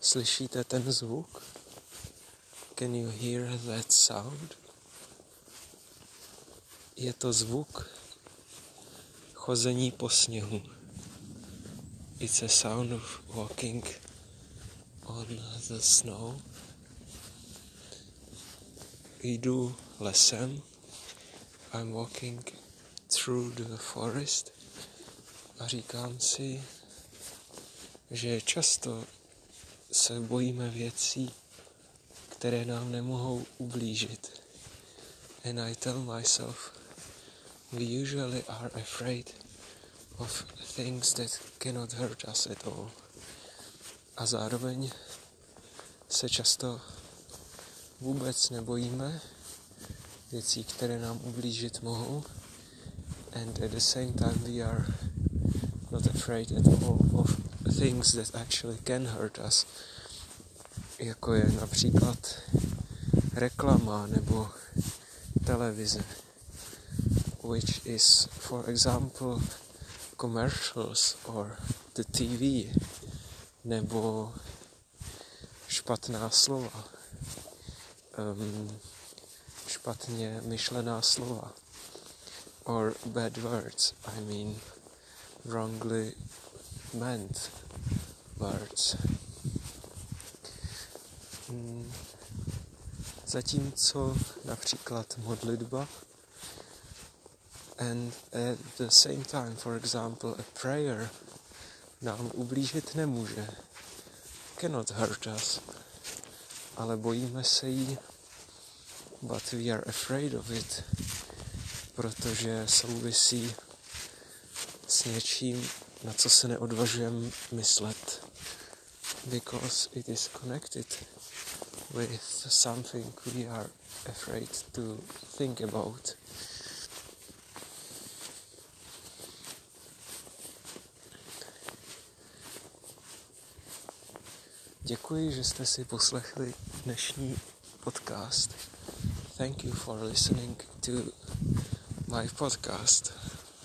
Slyšíte ten zvuk? Can you hear that sound? Je to zvuk chození po sněhu. It's a sound of walking on the snow. Jdu lesem. I'm walking through the forest a říkám si, že často se bojíme věcí, které nám nemohou ublížit. And I tell myself, we usually are afraid of things that cannot hurt us at all. A zároveň se často vůbec nebojíme věcí, které nám ublížit mohou. And at the same time we are not afraid at all of things that actually can hurt us. Jako je například reklama nebo televize. Which is, for example, commercials or the TV nebo špatná slova, um, špatně myšlená slova or bad words, I mean wrongly meant words. Hmm. Zatímco například modlitba and at the same time, for example, a prayer nám ublížit nemůže. Cannot hurt us. Ale bojíme se jí, but we are afraid of it, protože souvisí s něčím, na co se neodvažujeme myslet. Because it is connected with something we are afraid to think about. Děkuji, že jste si poslechli dnešní podcast. Thank you for listening to my podcast.